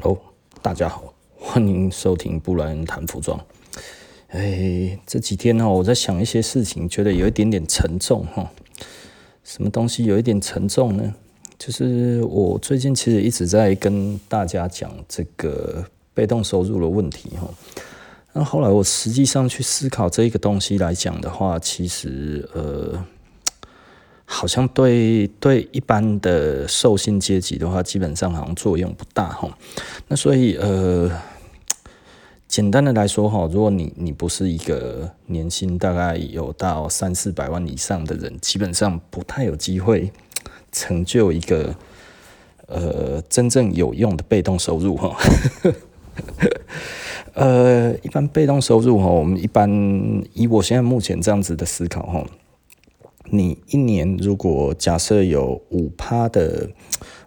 Hello，大家好，欢迎收听布莱恩谈服装。哎，这几天呢，我在想一些事情，觉得有一点点沉重哈。什么东西有一点沉重呢？就是我最近其实一直在跟大家讲这个被动收入的问题哈。那后来我实际上去思考这个东西来讲的话，其实呃。好像对对一般的受薪阶级的话，基本上好像作用不大哈。那所以呃，简单的来说哈，如果你你不是一个年薪大概有到三四百万以上的人，基本上不太有机会成就一个呃真正有用的被动收入哈。呃，一般被动收入哈，我们一般以我现在目前这样子的思考哈。你一年如果假设有五趴的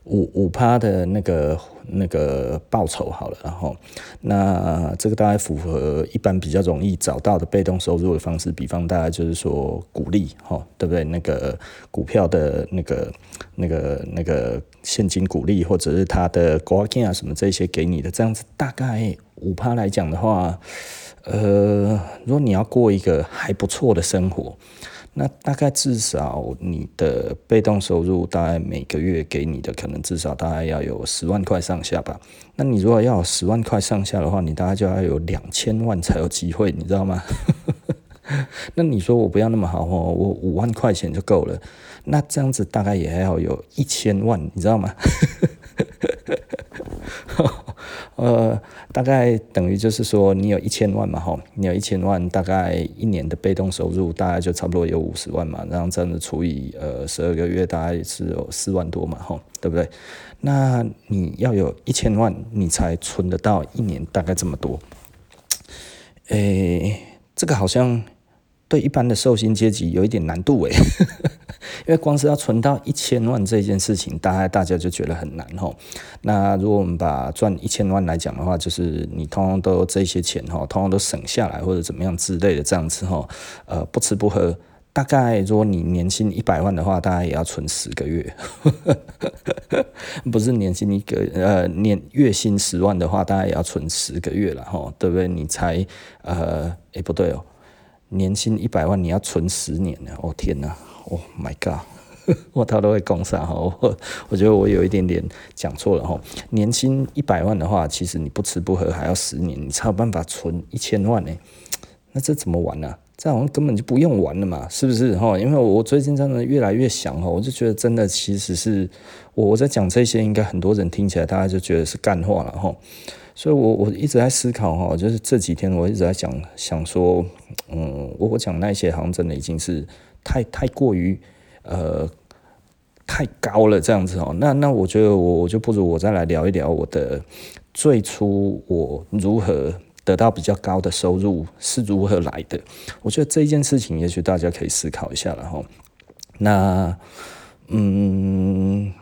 五五趴的那个那个报酬好了，然后那这个大概符合一般比较容易找到的被动收入的方式，比方大概就是说股利哈，对不对？那个股票的那个那个那个现金股利，或者是他的股金啊什么这些给你的，这样子大概五趴来讲的话，呃，如果你要过一个还不错的生活。那大概至少你的被动收入大概每个月给你的可能至少大概要有十万块上下吧。那你如果要十万块上下的话，你大概就要有两千万才有机会，你知道吗？那你说我不要那么好哦，我五万块钱就够了。那这样子大概也还要有一千万，你知道吗？呃，大概等于就是说，你有一千万嘛，吼，你有一千万，大概一年的被动收入大概就差不多有五十万嘛，然后这样子除以呃十二个月，大概是有四万多嘛，吼，对不对？那你要有一千万，你才存得到一年大概这么多。诶，这个好像对一般的受薪阶级有一点难度诶。因为光是要存到一千万这件事情，大概大家就觉得很难吼。那如果我们把赚一千万来讲的话，就是你通通都这些钱吼，通通都省下来或者怎么样之类的这样子吼。呃，不吃不喝，大概如果你年薪一百万的话，大概也要存十个月。不是年薪一个呃年月薪十万的话，大概也要存十个月了吼，对不对？你才呃诶不对哦，年薪一百万你要存十年呢，哦天哪！Oh my god！我他都会讲啥哈？我 我觉得我有一点点讲错了哈。年薪一百万的话，其实你不吃不喝还要十年，你才有办法存一千万呢。那这怎么玩呢、啊？这好像根本就不用玩了嘛，是不是哈？因为我最近真的越来越想哈，我就觉得真的其实是我我在讲这些，应该很多人听起来大家就觉得是干话了哈。所以我我一直在思考哈，就是这几天我一直在讲想说，嗯，我我讲那些好像真的已经是。太太过于呃太高了这样子哦，那那我觉得我我就不如我再来聊一聊我的最初我如何得到比较高的收入是如何来的。我觉得这件事情也许大家可以思考一下了哈。那嗯。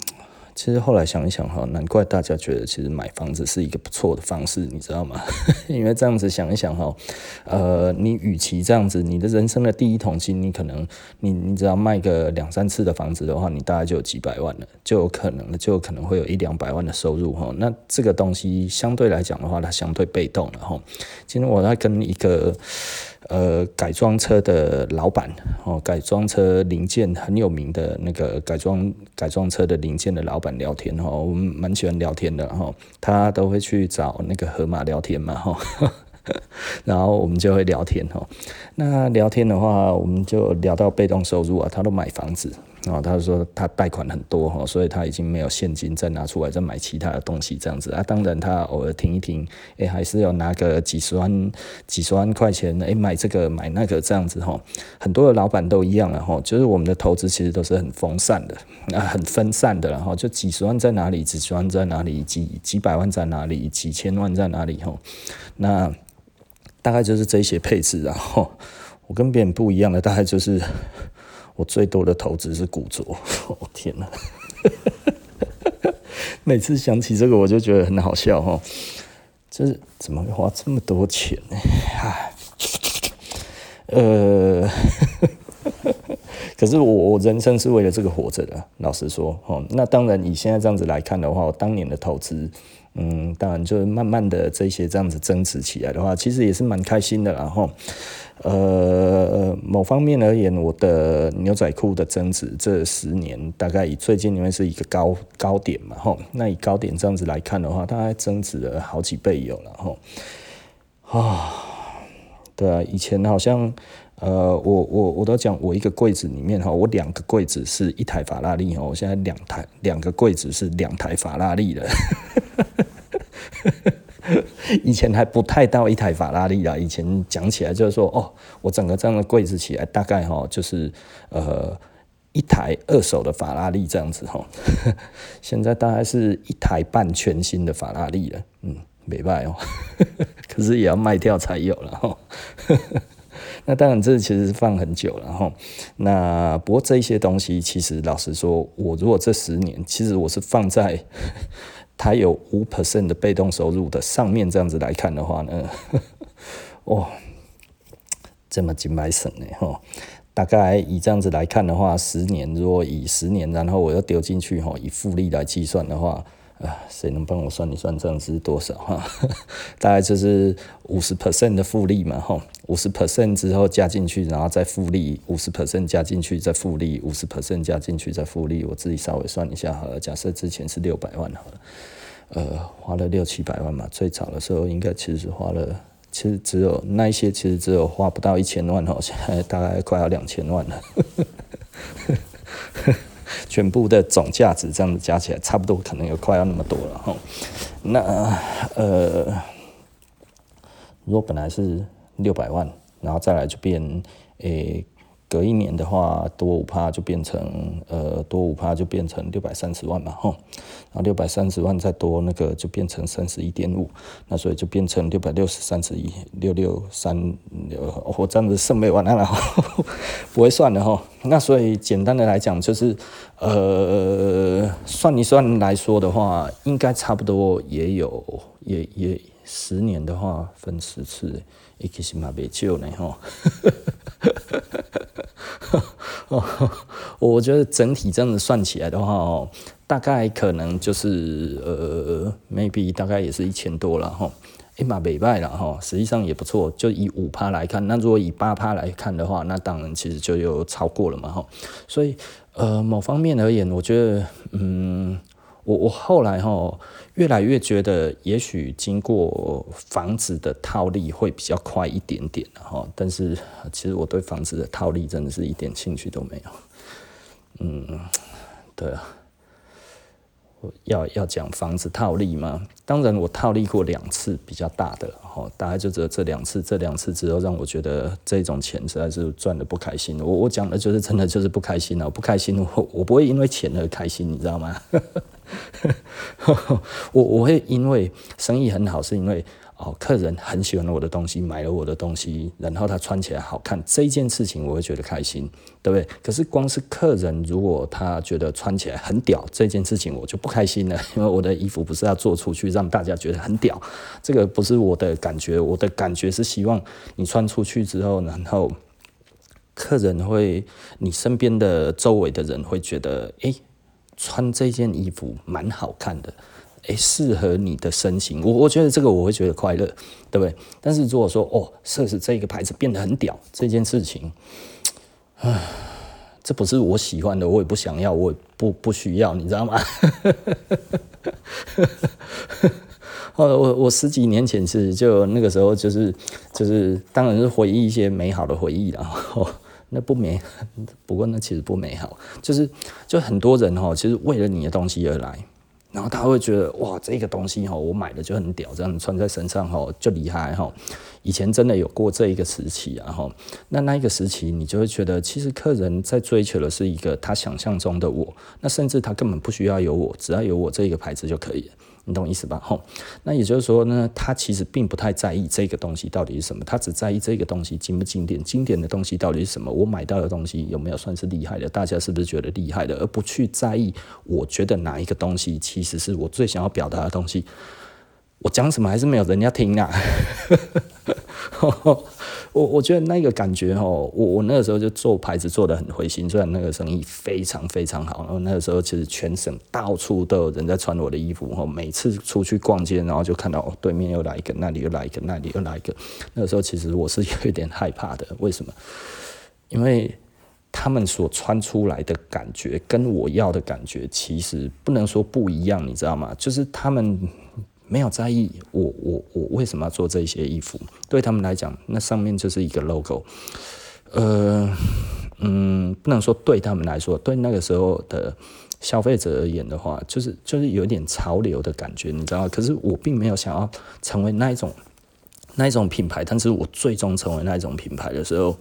其实后来想一想哈，难怪大家觉得其实买房子是一个不错的方式，你知道吗？因为这样子想一想哈，呃，你与其这样子，你的人生的第一桶金，你可能你你只要卖个两三次的房子的话，你大概就有几百万了，就有可能就可能会有一两百万的收入哈。那这个东西相对来讲的话，它相对被动了哈。今天我在跟一个。呃，改装车的老板哦，改装车零件很有名的那个改装改装车的零件的老板聊天哦，我们蛮喜欢聊天的哈，他都会去找那个河马聊天嘛哈，然后我们就会聊天哦，那聊天的话，我们就聊到被动收入啊，他都买房子。哦，他说他贷款很多哈，所以他已经没有现金再拿出来再买其他的东西这样子啊。当然他偶尔停一停，哎，还是要拿个几十万、几十万块钱，哎，买这个买那个这样子哈。很多的老板都一样了哈，就是我们的投资其实都是很分散的啊，很分散的然后就几十万在哪里，几十万在哪里，几几百万在哪里，几千万在哪里哈。那大概就是这些配置，然后我跟别人不一样的，大概就是。我最多的投资是古着，我、哦、天哪！每次想起这个，我就觉得很好笑哈。就是怎么会花这么多钱呢？唉，呃，可是我我人生是为了这个活着的，老实说，哦，那当然以现在这样子来看的话，我当年的投资。嗯，当然，就是慢慢的这些这样子增值起来的话，其实也是蛮开心的。然后，呃，某方面而言，我的牛仔裤的增值这十年，大概以最近因为是一个高高点嘛，哈，那以高点这样子来看的话，大概增值了好几倍有了，哈，啊，对啊，以前好像，呃，我我我都讲，我一个柜子里面哈，我两个柜子是一台法拉利哈，我现在两台两个柜子是两台法拉利了。以前还不太到一台法拉利啦，以前讲起来就是说，哦，我整个这样的柜子起来，大概哈就是呃一台二手的法拉利这样子哈。现在大概是一台半全新的法拉利了，嗯，没办哦，可是也要卖掉才有了哈。那当然，这其实是放很久了哈。那不过这些东西，其实老实说，我如果这十年，其实我是放在。它有五 percent 的被动收入的上面这样子来看的话呢，哇，这么几百省呢哈，大概以这样子来看的话，十年如果以十年，然后我又丢进去哈，以复利来计算的话。啊，谁能帮我算一算这样是多少哈？大概就是五十 percent 的复利嘛，吼，五十 percent 之后加进去，然后再复利，五十 percent 加进去再复利，五十 percent 加进去再复利。我自己稍微算一下好了，假设之前是六百万好了，呃，花了六七百万嘛，最早的时候应该其实花了，其实只有那一些，其实只有花不到一千万哦，现在大概快要两千万了。全部的总价值这样子加起来，差不多可能有快要那么多了哈。那呃，如果本来是六百万，然后再来就变诶。隔一年的话，多五趴就变成呃多五趴就变成六百三十万嘛，吼，然后六百三十万再多那个就变成三十一点五，那所以就变成六百六十三十一六六三，我这样子算没完了，不会算的吼。那所以简单的来讲就是，呃，算一算来说的话，应该差不多也有也也十年的话分十次，也其实蛮不少呢吼。我觉得整体这样子算起来的话哦，大概可能就是呃，maybe 大概也是一千多了哈，哎嘛没败了哈，实际上也不错。就以五趴来看，那如果以八趴来看的话，那当然其实就有超过了嘛哈。所以呃，某方面而言，我觉得嗯。我我后来哈越来越觉得，也许经过房子的套利会比较快一点点哈，但是其实我对房子的套利真的是一点兴趣都没有。嗯，对啊，要要讲房子套利吗？当然我套利过两次比较大的哈，大概就只有这两次，这两次之后让我觉得这种钱实在是赚的不开心。我我讲的就是真的就是不开心啊，不开心我我不会因为钱而开心，你知道吗？我我会因为生意很好，是因为哦，客人很喜欢我的东西，买了我的东西，然后他穿起来好看，这件事情我会觉得开心，对不对？可是光是客人如果他觉得穿起来很屌，这件事情我就不开心了，因为我的衣服不是要做出去让大家觉得很屌，这个不是我的感觉，我的感觉是希望你穿出去之后，然后客人会，你身边的周围的人会觉得，诶。穿这件衣服蛮好看的，诶，适合你的身形，我我觉得这个我会觉得快乐，对不对？但是如果说哦，设置这个牌子变得很屌，这件事情，唉，这不是我喜欢的，我也不想要，我不不需要，你知道吗？我我我十几年前是就那个时候就是就是，当然是回忆一些美好的回忆然后。那不美，不过那其实不美好，就是就很多人哈，其实为了你的东西而来，然后他会觉得哇，这个东西哈，我买的就很屌，这样穿在身上哈就厉害哈。以前真的有过这一个时期啊哈，那那一个时期你就会觉得，其实客人在追求的是一个他想象中的我，那甚至他根本不需要有我，只要有我这一个牌子就可以了。你懂我意思吧？吼，那也就是说呢，他其实并不太在意这个东西到底是什么，他只在意这个东西经不经典，经典的东西到底是什么，我买到的东西有没有算是厉害的，大家是不是觉得厉害的，而不去在意我觉得哪一个东西其实是我最想要表达的东西。我讲什么还是没有人家听啊。我我觉得那个感觉哦，我我那个时候就做牌子做得很灰心，虽然那个生意非常非常好，然后那个时候其实全省到处都有人在穿我的衣服，每次出去逛街，然后就看到，对面又来一个，那里又来一个，那里又来一个，那个时候其实我是有一点害怕的，为什么？因为他们所穿出来的感觉跟我要的感觉其实不能说不一样，你知道吗？就是他们。没有在意我我我为什么要做这些衣服？对他们来讲，那上面就是一个 logo。呃，嗯，不能说对他们来说，对那个时候的消费者而言的话，就是就是有点潮流的感觉，你知道？可是我并没有想要成为那一种那一种品牌，但是我最终成为那一种品牌的时候。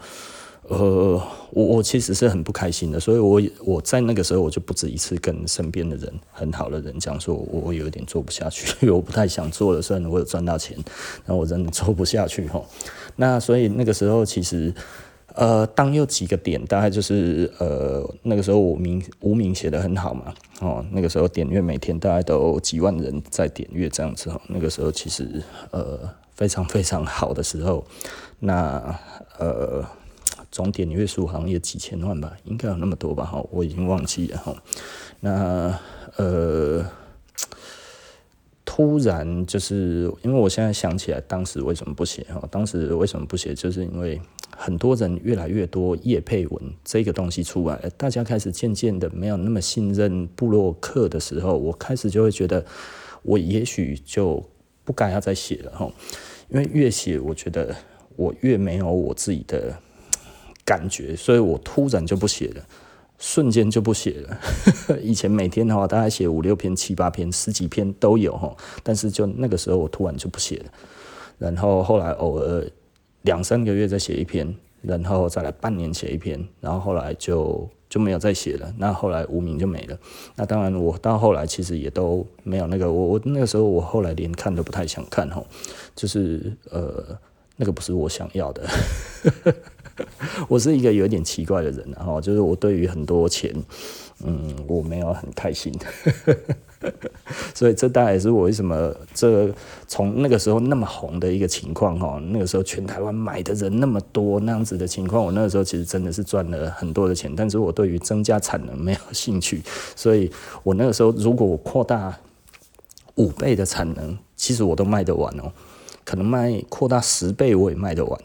呃，我我其实是很不开心的，所以我我在那个时候我就不止一次跟身边的人很好的人讲说，我我有点做不下去，因 为我不太想做了，虽然我有赚到钱，但我真的做不下去哈。那所以那个时候其实，呃，当有几个点，大概就是呃那个时候我名无名写得很好嘛，哦，那个时候点阅每天大概都几万人在点阅这样子哦，那个时候其实呃非常非常好的时候，那呃。总点阅数好像也几千万吧，应该有那么多吧？哈，我已经忘记了哈。那呃，突然就是因为我现在想起来，当时为什么不写哈？当时为什么不写？就是因为很多人越来越多业配文这个东西出来，大家开始渐渐的没有那么信任布洛克的时候，我开始就会觉得，我也许就不该要再写了哈。因为越写，我觉得我越没有我自己的。感觉，所以我突然就不写了，瞬间就不写了。以前每天的话，大概写五六篇、七八篇、十几篇都有哈，但是就那个时候，我突然就不写了。然后后来偶尔两三个月再写一篇，然后再来半年写一篇，然后后来就就没有再写了。那后来无名就没了。那当然，我到后来其实也都没有那个，我我那个时候我后来连看都不太想看哈，就是呃，那个不是我想要的。我是一个有点奇怪的人，然后就是我对于很多钱，嗯，我没有很开心，所以这大概也是我为什么这从那个时候那么红的一个情况哈，那个时候全台湾买的人那么多那样子的情况，我那个时候其实真的是赚了很多的钱，但是我对于增加产能没有兴趣，所以我那个时候如果我扩大五倍的产能，其实我都卖得完哦，可能卖扩大十倍我也卖得完。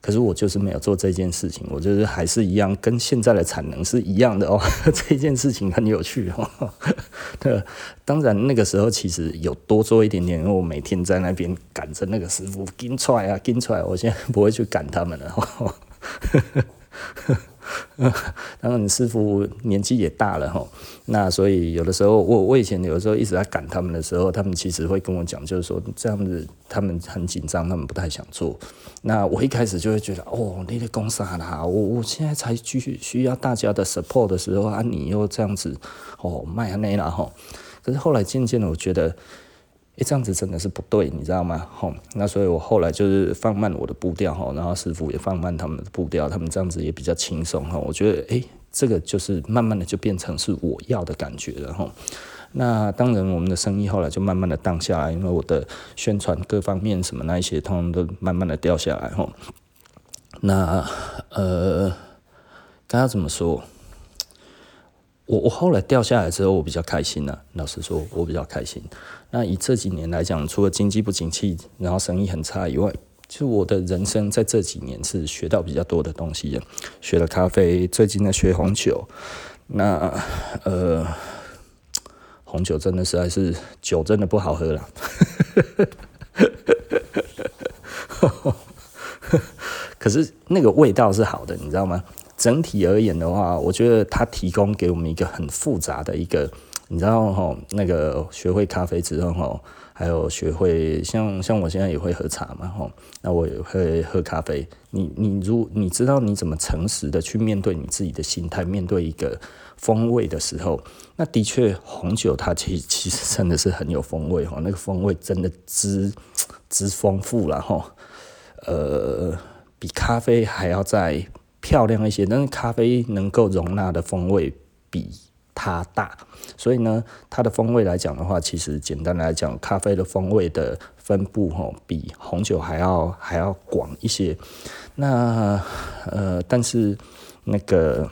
可是我就是没有做这件事情，我就是还是一样，跟现在的产能是一样的哦。这件事情很有趣哦。对，当然那个时候其实有多做一点点，因为我每天在那边赶着那个师傅跟出来啊，跟出来。我现在不会去赶他们了。当然，你师傅年纪也大了哈，那所以有的时候，我我以前有的时候一直在赶他们的时候，他们其实会跟我讲，就是说这样子他们很紧张，他们不太想做。那我一开始就会觉得，哦，你的公司啦，我我现在才继续需要大家的 support 的时候啊，你又这样子哦卖那了哈。可是后来渐渐的，我觉得。诶，这样子真的是不对，你知道吗？吼，那所以我后来就是放慢我的步调，吼，然后师傅也放慢他们的步调，他们这样子也比较轻松，哈。我觉得，诶，这个就是慢慢的就变成是我要的感觉了，吼。那当然，我们的生意后来就慢慢的降下来，因为我的宣传各方面什么那一些，通通都慢慢的掉下来，吼。那呃，该要怎么说？我我后来掉下来之后，我比较开心了。老实说，我比较开心。那以这几年来讲，除了经济不景气，然后生意很差以外，就我的人生在这几年是学到比较多的东西的。学了咖啡，最近在学红酒。那呃，红酒真的实在是酒真的不好喝了。可是那个味道是好的，你知道吗？整体而言的话，我觉得它提供给我们一个很复杂的一个，你知道哈，那个学会咖啡之后哈，还有学会像像我现在也会喝茶嘛哈，那我也会喝咖啡。你你如你知道你怎么诚实的去面对你自己的心态，面对一个风味的时候，那的确红酒它其其实真的是很有风味哈，那个风味真的之 之丰富了哈，呃，比咖啡还要再。漂亮一些，但是咖啡能够容纳的风味比它大。所以呢，它的风味来讲的话，其实简单来讲，咖啡的风味的分布吼比红酒还要还要广一些。那呃，但是那个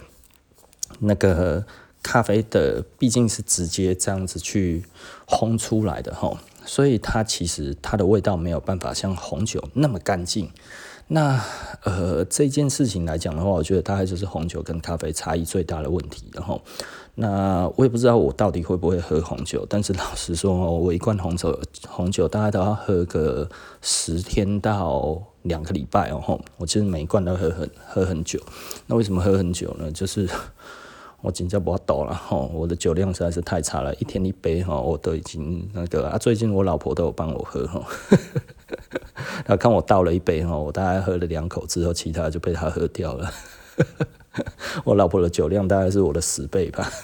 那个咖啡的毕竟是直接这样子去烘出来的吼，所以它其实它的味道没有办法像红酒那么干净。那呃这件事情来讲的话，我觉得大概就是红酒跟咖啡差异最大的问题。然后，那我也不知道我到底会不会喝红酒，但是老实说，我一罐红酒红酒大概都要喝个十天到两个礼拜哦。我其实每一罐都喝很喝很久。那为什么喝很久呢？就是我紧张不要倒了吼，我的酒量实在是太差了，一天一杯哈，我都已经那个啊。最近我老婆都有帮我喝哈。他看我倒了一杯哈，我大概喝了两口之后，其他就被他喝掉了。我老婆的酒量大概是我的十倍吧。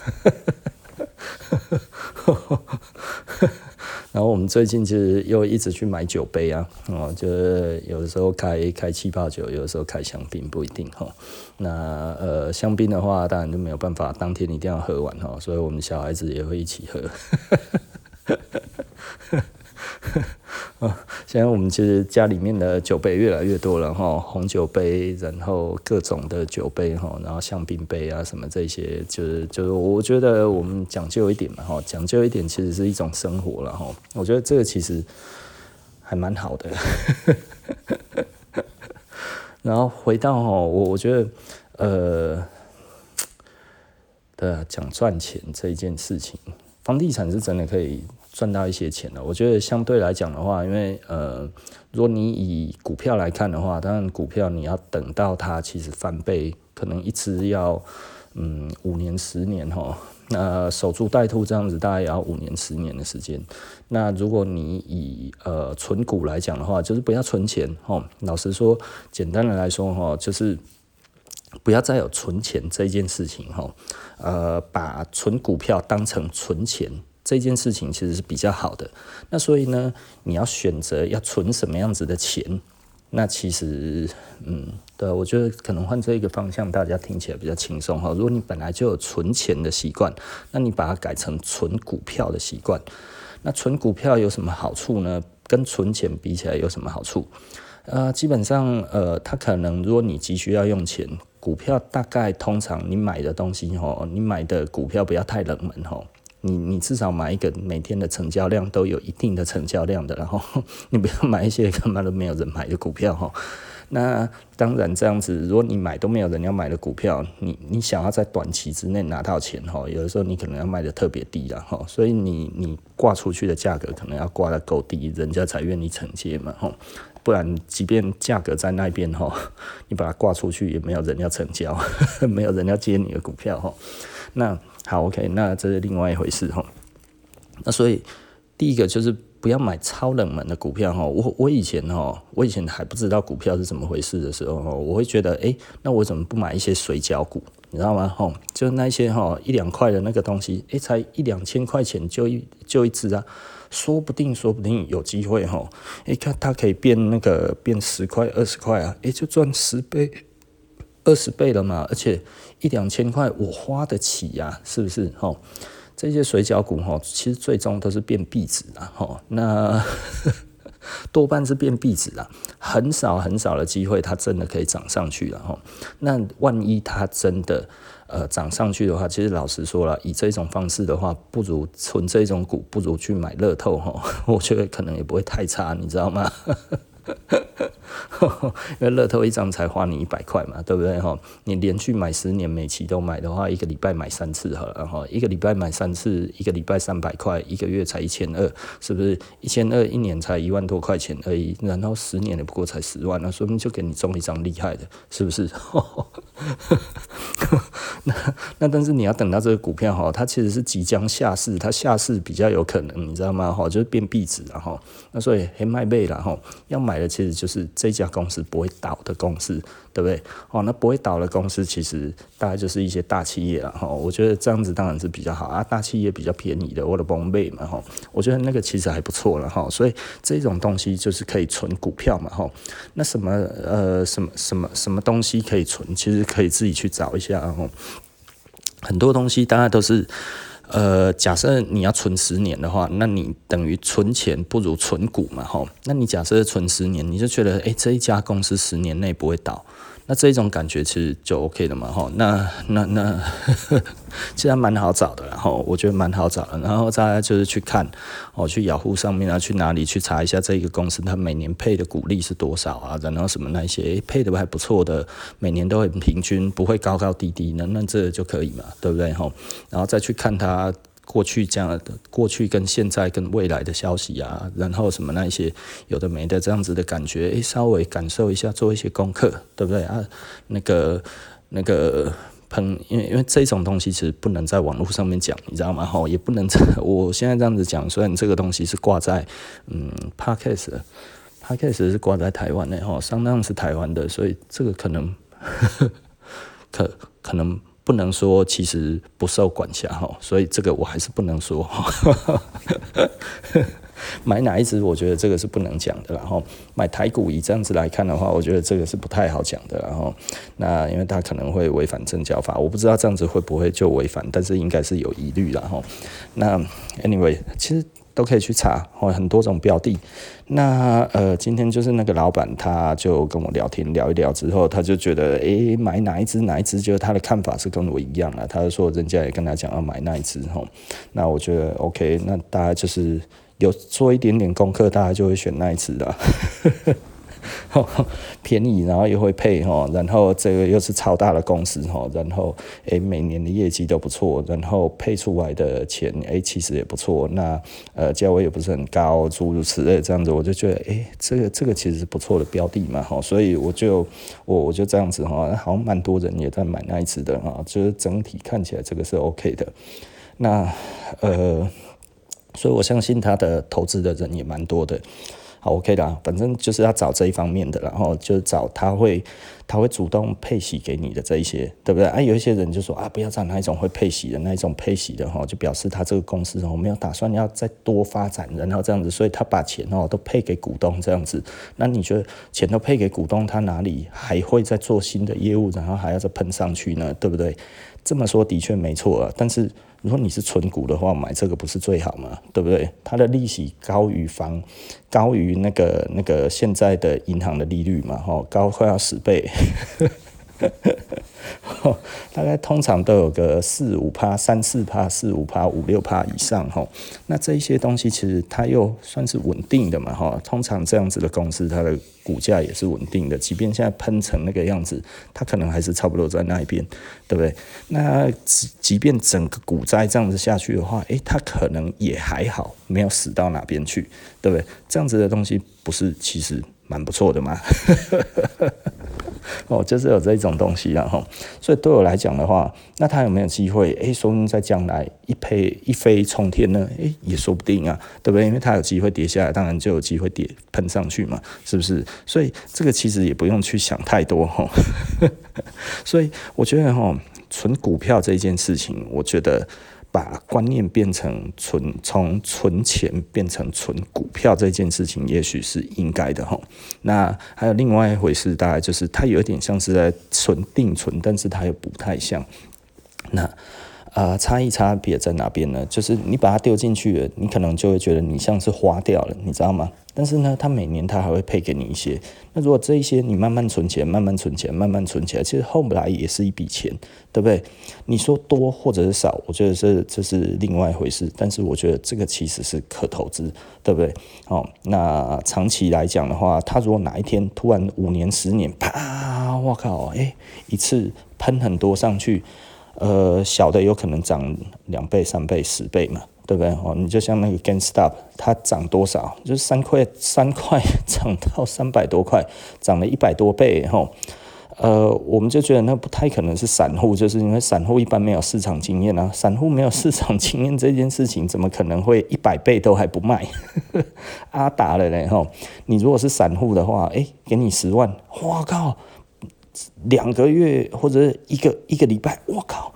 然后我们最近其实又一直去买酒杯啊，哦，就是有的时候开开气泡酒，有的时候开香槟，不一定哈。那呃，香槟的话，当然就没有办法当天一定要喝完哈，所以我们小孩子也会一起喝。现在我们其实家里面的酒杯越来越多了哈，红酒杯，然后各种的酒杯哈，然后香槟杯啊什么这些，就是就是我觉得我们讲究一点嘛哈，讲究一点其实是一种生活了哈。我觉得这个其实还蛮好的。然后回到哈，我我觉得呃，对啊，讲赚钱这一件事情，房地产是真的可以。赚到一些钱了，我觉得相对来讲的话，因为呃，如果你以股票来看的话，当然股票你要等到它其实翻倍，可能一支要嗯五年十年哈，那守株待兔这样子大概也要五年十年的时间。那如果你以呃存股来讲的话，就是不要存钱哈。老实说，简单的来说哈，就是不要再有存钱这件事情哈，呃，把存股票当成存钱。这件事情其实是比较好的，那所以呢，你要选择要存什么样子的钱，那其实，嗯，对，我觉得可能换这一个方向，大家听起来比较轻松哈。如果你本来就有存钱的习惯，那你把它改成存股票的习惯，那存股票有什么好处呢？跟存钱比起来有什么好处？呃，基本上，呃，它可能如果你急需要用钱，股票大概通常你买的东西哈，你买的股票不要太冷门哈。你你至少买一个每天的成交量都有一定的成交量的，然后 你不要买一些根本都没有人买的股票哈。那当然这样子，如果你买都没有人要买的股票，你你想要在短期之内拿到钱哈，有的时候你可能要卖的特别低了哈，所以你你挂出去的价格可能要挂得够低，人家才愿意承接嘛哈。不然即便价格在那边哈，你把它挂出去也没有人要成交，没有人要接你的股票哈。那好，OK，那这是另外一回事哈。那所以第一个就是不要买超冷门的股票哈。我我以前哈，我以前还不知道股票是怎么回事的时候，我会觉得诶，那我怎么不买一些水饺股？你知道吗？哈，就那些哈一两块的那个东西，诶，才一两千块钱就一就一只啊，说不定说不定有机会哈。诶，看它可以变那个变十块二十块啊，诶，就赚十倍。二十倍了嘛，而且一两千块我花得起呀、是不是？吼，这些水饺股吼，其实最终都是变壁纸的吼，那 多半是变壁纸的，很少很少的机会它真的可以涨上去了吼。那万一它真的呃涨上去的话，其实老实说了，以这种方式的话，不如存这种股，不如去买乐透吼，我觉得可能也不会太差，你知道吗？因为乐透一张才花你一百块嘛，对不对哈？你连续买十年，每期都买的话，一个礼拜买三次好了，然后一个礼拜买三次，一个礼拜三百块，一个月才一千二，是不是？一千二一年才一万多块钱而已，然后十年也不过才十万，那说明就给你中一张厉害的，是不是？那那但是你要等到这个股票哈，它其实是即将下市，它下市比较有可能，你知道吗？哈，就是变壁纸然后那所以黑卖贝然后要买来的其实就是这家公司不会倒的公司，对不对？哦，那不会倒的公司其实大概就是一些大企业了哈。我觉得这样子当然是比较好啊，大企业比较便宜的，我的宝贝嘛哈。我觉得那个其实还不错了哈，所以这种东西就是可以存股票嘛哈。那什么呃什么什么什么东西可以存？其实可以自己去找一下哈。很多东西大家都是。呃，假设你要存十年的话，那你等于存钱不如存股嘛，吼。那你假设存十年，你就觉得，诶、这一家公司十年内不会倒。那这种感觉其实就 OK 了嘛，吼，那那那 其实蛮好找的，然后我觉得蛮好找的，然后大家就是去看，哦，去雅虎上面啊，去哪里去查一下这个公司它每年配的股利是多少啊，然后什么那些，配的还不错的，每年都很平均，不会高高低低，那那这就可以嘛，对不对，吼，然后再去看它。过去这样的过去跟现在跟未来的消息啊，然后什么那一些有的没的这样子的感觉，诶，稍微感受一下，做一些功课，对不对啊？那个那个朋，因为因为这种东西其实不能在网络上面讲，你知道吗？吼，也不能在我现在这样子讲，虽然这个东西是挂在嗯 Podcast，Podcast 是挂在台湾的吼，相当是台湾的，所以这个可能呵呵可可能。不能说其实不受管辖哈，所以这个我还是不能说。买哪一支，我觉得这个是不能讲的。然后买台股以这样子来看的话，我觉得这个是不太好讲的。然后那因为它可能会违反证交法，我不知道这样子会不会就违反，但是应该是有疑虑。然后那 anyway，其实。都可以去查，哦，很多种标的。那呃，今天就是那个老板，他就跟我聊天聊一聊之后，他就觉得，诶、买哪一只哪一只，就是他的看法是跟我一样啊。他就说，人家也跟他讲要买那一只，吼。那我觉得 OK，那大家就是有做一点点功课，大家就会选那一只了 便宜，然后又会配哈，然后这个又是超大的公司哈，然后诶每年的业绩都不错，然后配出来的钱诶其实也不错，那呃价位也不是很高，诸如此类这样子，我就觉得诶这个这个其实是不错的标的嘛哈，所以我就我我就这样子哈，好像蛮多人也在买那一只的哈，就是整体看起来这个是 OK 的，那呃，所以我相信他的投资的人也蛮多的。好，OK 的，反正就是要找这一方面的，然后就找他会，他会主动配息给你的这一些，对不对？啊，有一些人就说啊，不要找那一种会配息的，那一种配息的哈，就表示他这个公司哦没有打算要再多发展，然后这样子，所以他把钱哦都配给股东这样子。那你觉得钱都配给股东，他哪里还会再做新的业务，然后还要再喷上去呢？对不对？这么说的确没错啊，但是。如果你是存股的话，买这个不是最好吗？对不对？它的利息高于房，高于那个那个现在的银行的利率嘛，吼，高快要十倍。大概通常都有个四五趴、三四趴、四五趴、五六趴以上哈。那这一些东西其实它又算是稳定的嘛哈。通常这样子的公司，它的股价也是稳定的，即便现在喷成那个样子，它可能还是差不多在那一边，对不对？那即便整个股灾这样子下去的话，诶，它可能也还好，没有死到哪边去，对不对？这样子的东西不是其实蛮不错的吗？哦，就是有这种东西，然后，所以对我来讲的话，那他有没有机会？诶，说不定在将来一飞一飞冲天呢？诶，也说不定啊，对不对？因为他有机会跌下来，当然就有机会跌喷上去嘛，是不是？所以这个其实也不用去想太多哈。所以我觉得哈，存股票这件事情，我觉得。把观念变成存，从存钱变成存股票这件事情，也许是应该的吼。那还有另外一回事，大概就是它有点像是在存定存，但是它又不太像。那啊、差异差别在哪边呢？就是你把它丢进去了，你可能就会觉得你像是花掉了，你知道吗？但是呢，它每年它还会配给你一些。那如果这一些你慢慢存钱，慢慢存钱，慢慢存起来，其实后来也是一笔钱，对不对？你说多或者是少，我觉得这这是另外一回事。但是我觉得这个其实是可投资，对不对？哦，那长期来讲的话，它如果哪一天突然五年、十年，啪，我靠，哎，一次喷很多上去，呃，小的有可能涨两倍、三倍、十倍嘛。对不对？哦，你就像那个 GainStop，它涨多少？就是三块，三块 涨到三百多块，涨了一百多倍。吼，呃，我们就觉得那不太可能是散户，就是因为散户一般没有市场经验啊。散户没有市场经验这件事情，怎么可能会一百倍都还不卖？阿达了嘞！吼，你如果是散户的话，诶，给你十万，我靠，两个月或者一个一个礼拜，我靠！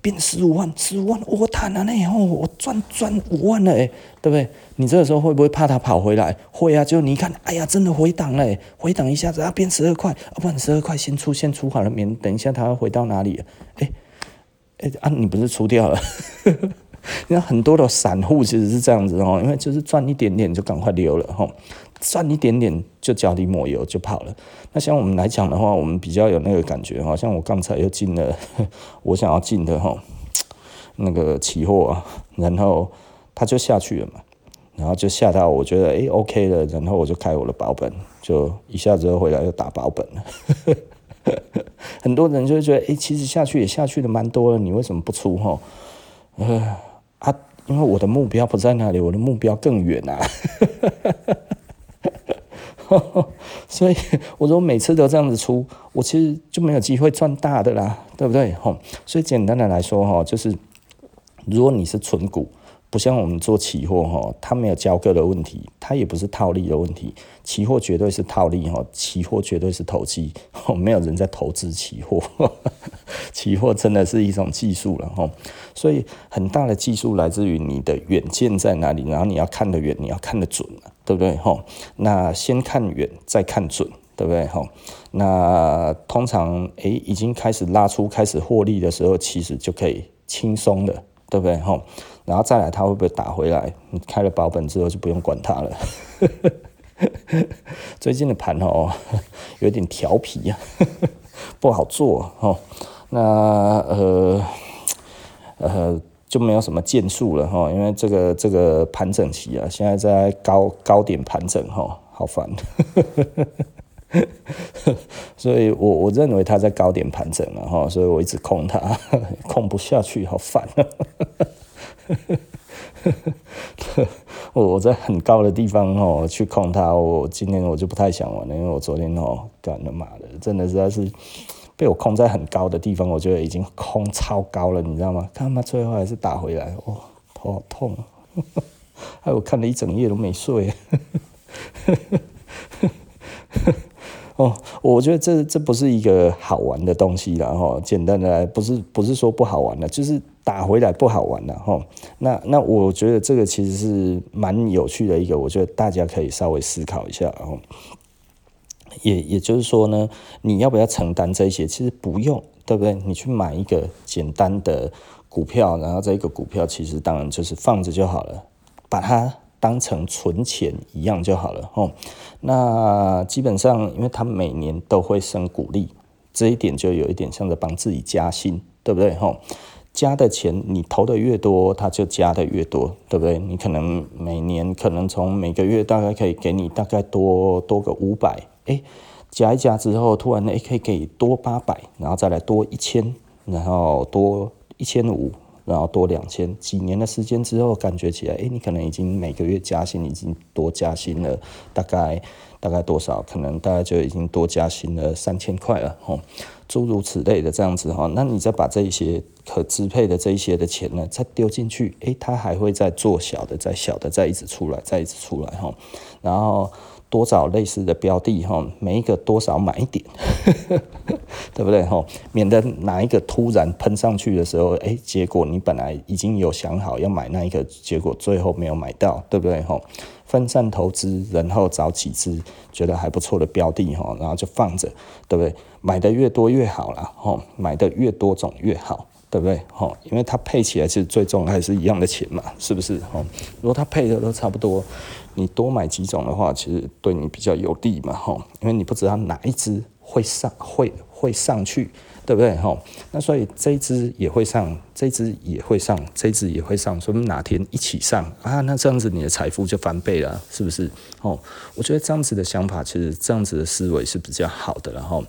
变十五万，十五万，我谈了呢，哦，我赚赚五万了，哎，对不对？你这个时候会不会怕他跑回来？会啊，就你看，哎呀，真的回档了，回档一下子啊，变十二块，啊，不然十二块先出先出好了，免等一下他要回到哪里？哎，哎、啊，你不是出掉了？你看很多的散户其实是这样子哦，因为就是赚一点点就赶快溜了哈，赚一点点就脚底抹油就跑了。那像我们来讲的话，我们比较有那个感觉哈，像我刚才又进了 我想要进的哈那个期货啊，然后它就下去了嘛，然后就下到我觉得哎、欸、OK 了，然后我就开我的保本，就一下子又回来又打保本了。很多人就会觉得哎、其实下去也下去的蛮多了，你为什么不出哈？呃。啊，因为我的目标不在那里，我的目标更远啊，所以我说每次都这样子出，我其实就没有机会赚大的啦，对不对？吼，所以简单的来说，哈，就是如果你是纯股。不像我们做期货哈，它没有交割的问题，它也不是套利的问题。期货绝对是套利哈，期货绝对是投机，没有人在投资期货。期货真的是一种技术了哈，所以很大的技术来自于你的远见在哪里，然后你要看得远，你要看得准，对不对哈？那先看远再看准，对不对哈？那通常诶已经开始拉出开始获利的时候，其实就可以轻松的，对不对哈？然后再来，它会不会打回来？你开了保本之后就不用管它了。最近的盘哦，有点调皮啊，不好做哦。那呃就没有什么建树了哈，因为这个这个盘整期啊，现在在高高点盘整哈，好烦。所以我我认为他在高点盘整了哈，所以我一直控他，控不下去，好烦。我我在很高的地方哦去控它，我今天我就不太想玩了，因为我昨天哦干了妈的，真的实在是被我控在很高的地方，我觉得已经空超高了，你知道吗？他妈最后还是打回来，哦，头好痛，害 我看了一整夜都没睡。哦，我觉得这这不是一个好玩的东西了哈。简单的来，不是不是说不好玩的，就是打回来不好玩了哈。那那我觉得这个其实是蛮有趣的一个，我觉得大家可以稍微思考一下。然后也也就是说呢，你要不要承担这些？其实不用，对不对？你去买一个简单的股票，然后这个股票其实当然就是放着就好了，把它。当成存钱一样就好了吼，那基本上，因为他每年都会升股利，这一点就有一点像在帮自己加薪，对不对吼？加的钱你投的越多，他就加的越多，对不对？你可能每年可能从每个月大概可以给你大概多多个五百，哎，加一加之后，突然呢，可以给多八百，然后再来多一千，然后多一千五。然后多两千，几年的时间之后，感觉起来，诶，你可能已经每个月加薪已经多加薪了，大概大概多少？可能大概就已经多加薪了三千块了，吼，诸如此类的这样子哈。那你再把这一些可支配的这一些的钱呢，再丢进去，诶，它还会再做小的，再小的，再一直出来，再一直出来，哈，然后。多找类似的标的哈，每一个多少买一点，对不对哈？免得哪一个突然喷上去的时候，哎，结果你本来已经有想好要买那一个，结果最后没有买到，对不对哈？分散投资，然后找几只觉得还不错的标的哈，然后就放着，对不对？买的越多越好啦，哈，买的越多种越好，对不对哈？因为它配起来其实最终还是一样的钱嘛，是不是哈？如果它配的都差不多。你多买几种的话，其实对你比较有利嘛，吼，因为你不知道哪一只会上，会会上去，对不对，吼？那所以这只也会上，这只也会上，这只也会上，说明哪天一起上啊，那这样子你的财富就翻倍了，是不是？哦，我觉得这样子的想法，其实这样子的思维是比较好的，然后